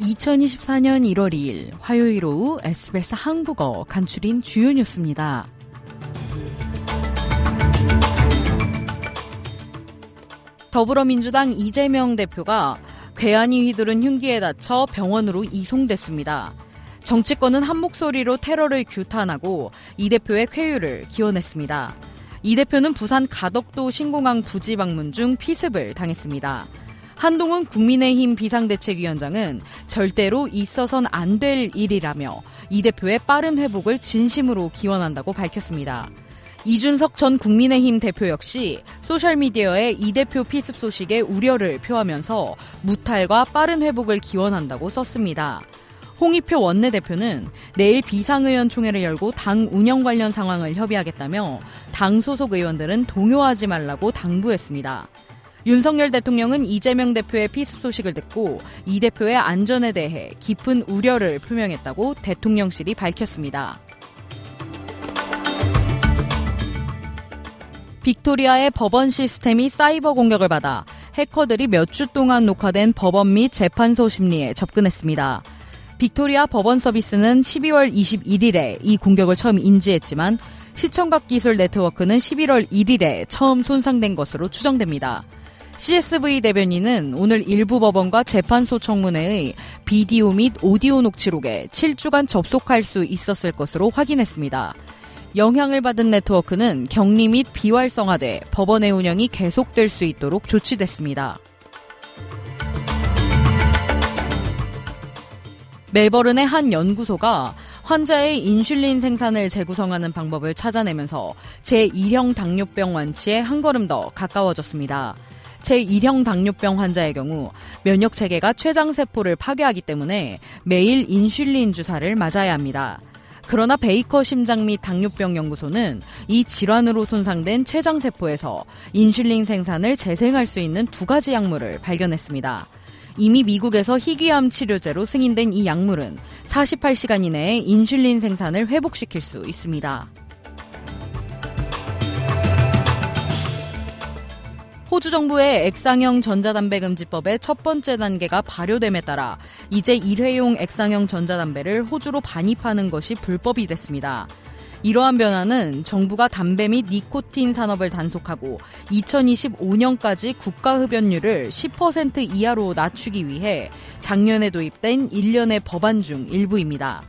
(2024년 1월 2일) 화요일 오후 SBS 한국어 간추린 주요 뉴스입니다. 더불어민주당 이재명 대표가 괴한이 휘두른 흉기에 다쳐 병원으로 이송됐습니다. 정치권은 한 목소리로 테러를 규탄하고 이 대표의 쾌유를 기원했습니다. 이 대표는 부산 가덕도 신공항 부지 방문 중 피습을 당했습니다. 한동훈 국민의힘 비상대책위원장은 절대로 있어선 안 될 일이라며 이 대표의 빠른 회복을 진심으로 기원한다고 밝혔습니다. 이준석 전 국민의힘 대표 역시 소셜미디어에 이 대표 피습 소식에 우려를 표하면서 무탈과 빠른 회복을 기원한다고 썼습니다. 홍익표 원내대표는 내일 비상의원총회를 열고 당 운영 관련 상황을 협의하겠다며 당 소속 의원들은 동요하지 말라고 당부했습니다. 윤석열 대통령은 이재명 대표의 피습 소식을 듣고 이 대표의 안전에 대해 깊은 우려를 표명했다고 대통령실이 밝혔습니다. 빅토리아의 법원 시스템이 사이버 공격을 받아 해커들이 몇 주 동안 녹화된 법원 및 재판소 심리에 접근했습니다. 빅토리아 법원 서비스는 12월 21일에 이 공격을 처음 인지했지만 시청각 기술 네트워크는 11월 1일에 처음 손상된 것으로 추정됩니다. CSV 대변인은 오늘 일부 법원과 재판소 청문회의 비디오 및 오디오 녹취록에 7주간 접속할 수 있었을 것으로 확인했습니다. 영향을 받은 네트워크는 격리 및 비활성화돼 법원의 운영이 계속될 수 있도록 조치됐습니다. 멜버른의 한 연구소가 환자의 인슐린 생산을 재구성하는 방법을 찾아내면서 제1형 당뇨병 완치에 한 걸음 더 가까워졌습니다. 제1형 당뇨병 환자의 경우 면역 체계가 췌장 세포를 파괴하기 때문에 매일 인슐린 주사를 맞아야 합니다. 그러나 베이커 심장 및 당뇨병 연구소는 이 질환으로 손상된 췌장 세포에서 인슐린 생산을 재생할 수 있는 두 가지 약물을 발견했습니다. 이미 미국에서 희귀암 치료제로 승인된 이 약물은 48시간 이내에 인슐린 생산을 회복시킬 수 있습니다. 호주 정부의 액상형 전자담배 금지법의 첫 번째 단계가 발효됨에 따라 이제 일회용 액상형 전자담배를 호주로 반입하는 것이 불법이 됐습니다. 이러한 변화는 정부가 담배 및 니코틴 산업을 단속하고 2025년까지 국가 흡연율을 10% 이하로 낮추기 위해 작년에 도입된 일련의 법안 중 일부입니다.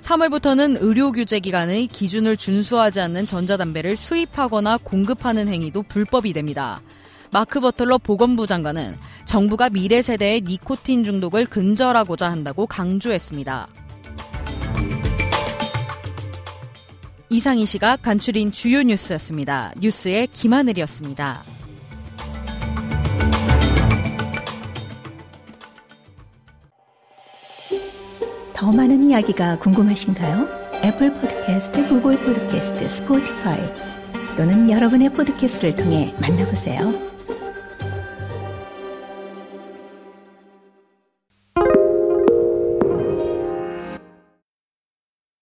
3월부터는 의료 규제 기관의 기준을 준수하지 않는 전자담배를 수입하거나 공급하는 행위도 불법이 됩니다. 마크 버틀러 보건부 장관은 정부가 미래 세대의 니코틴 중독을 근절하고자 한다고 강조했습니다. 이상 이 시각 간추린 주요 뉴스였습니다. 뉴스의 김하늘이었습니다. 더 많은 이야기가 궁금하신가요? 애플 포드캐스트, 구글 포드캐스트, 스포티파이 또는 여러분의 포드캐스트를 통해 만나보세요.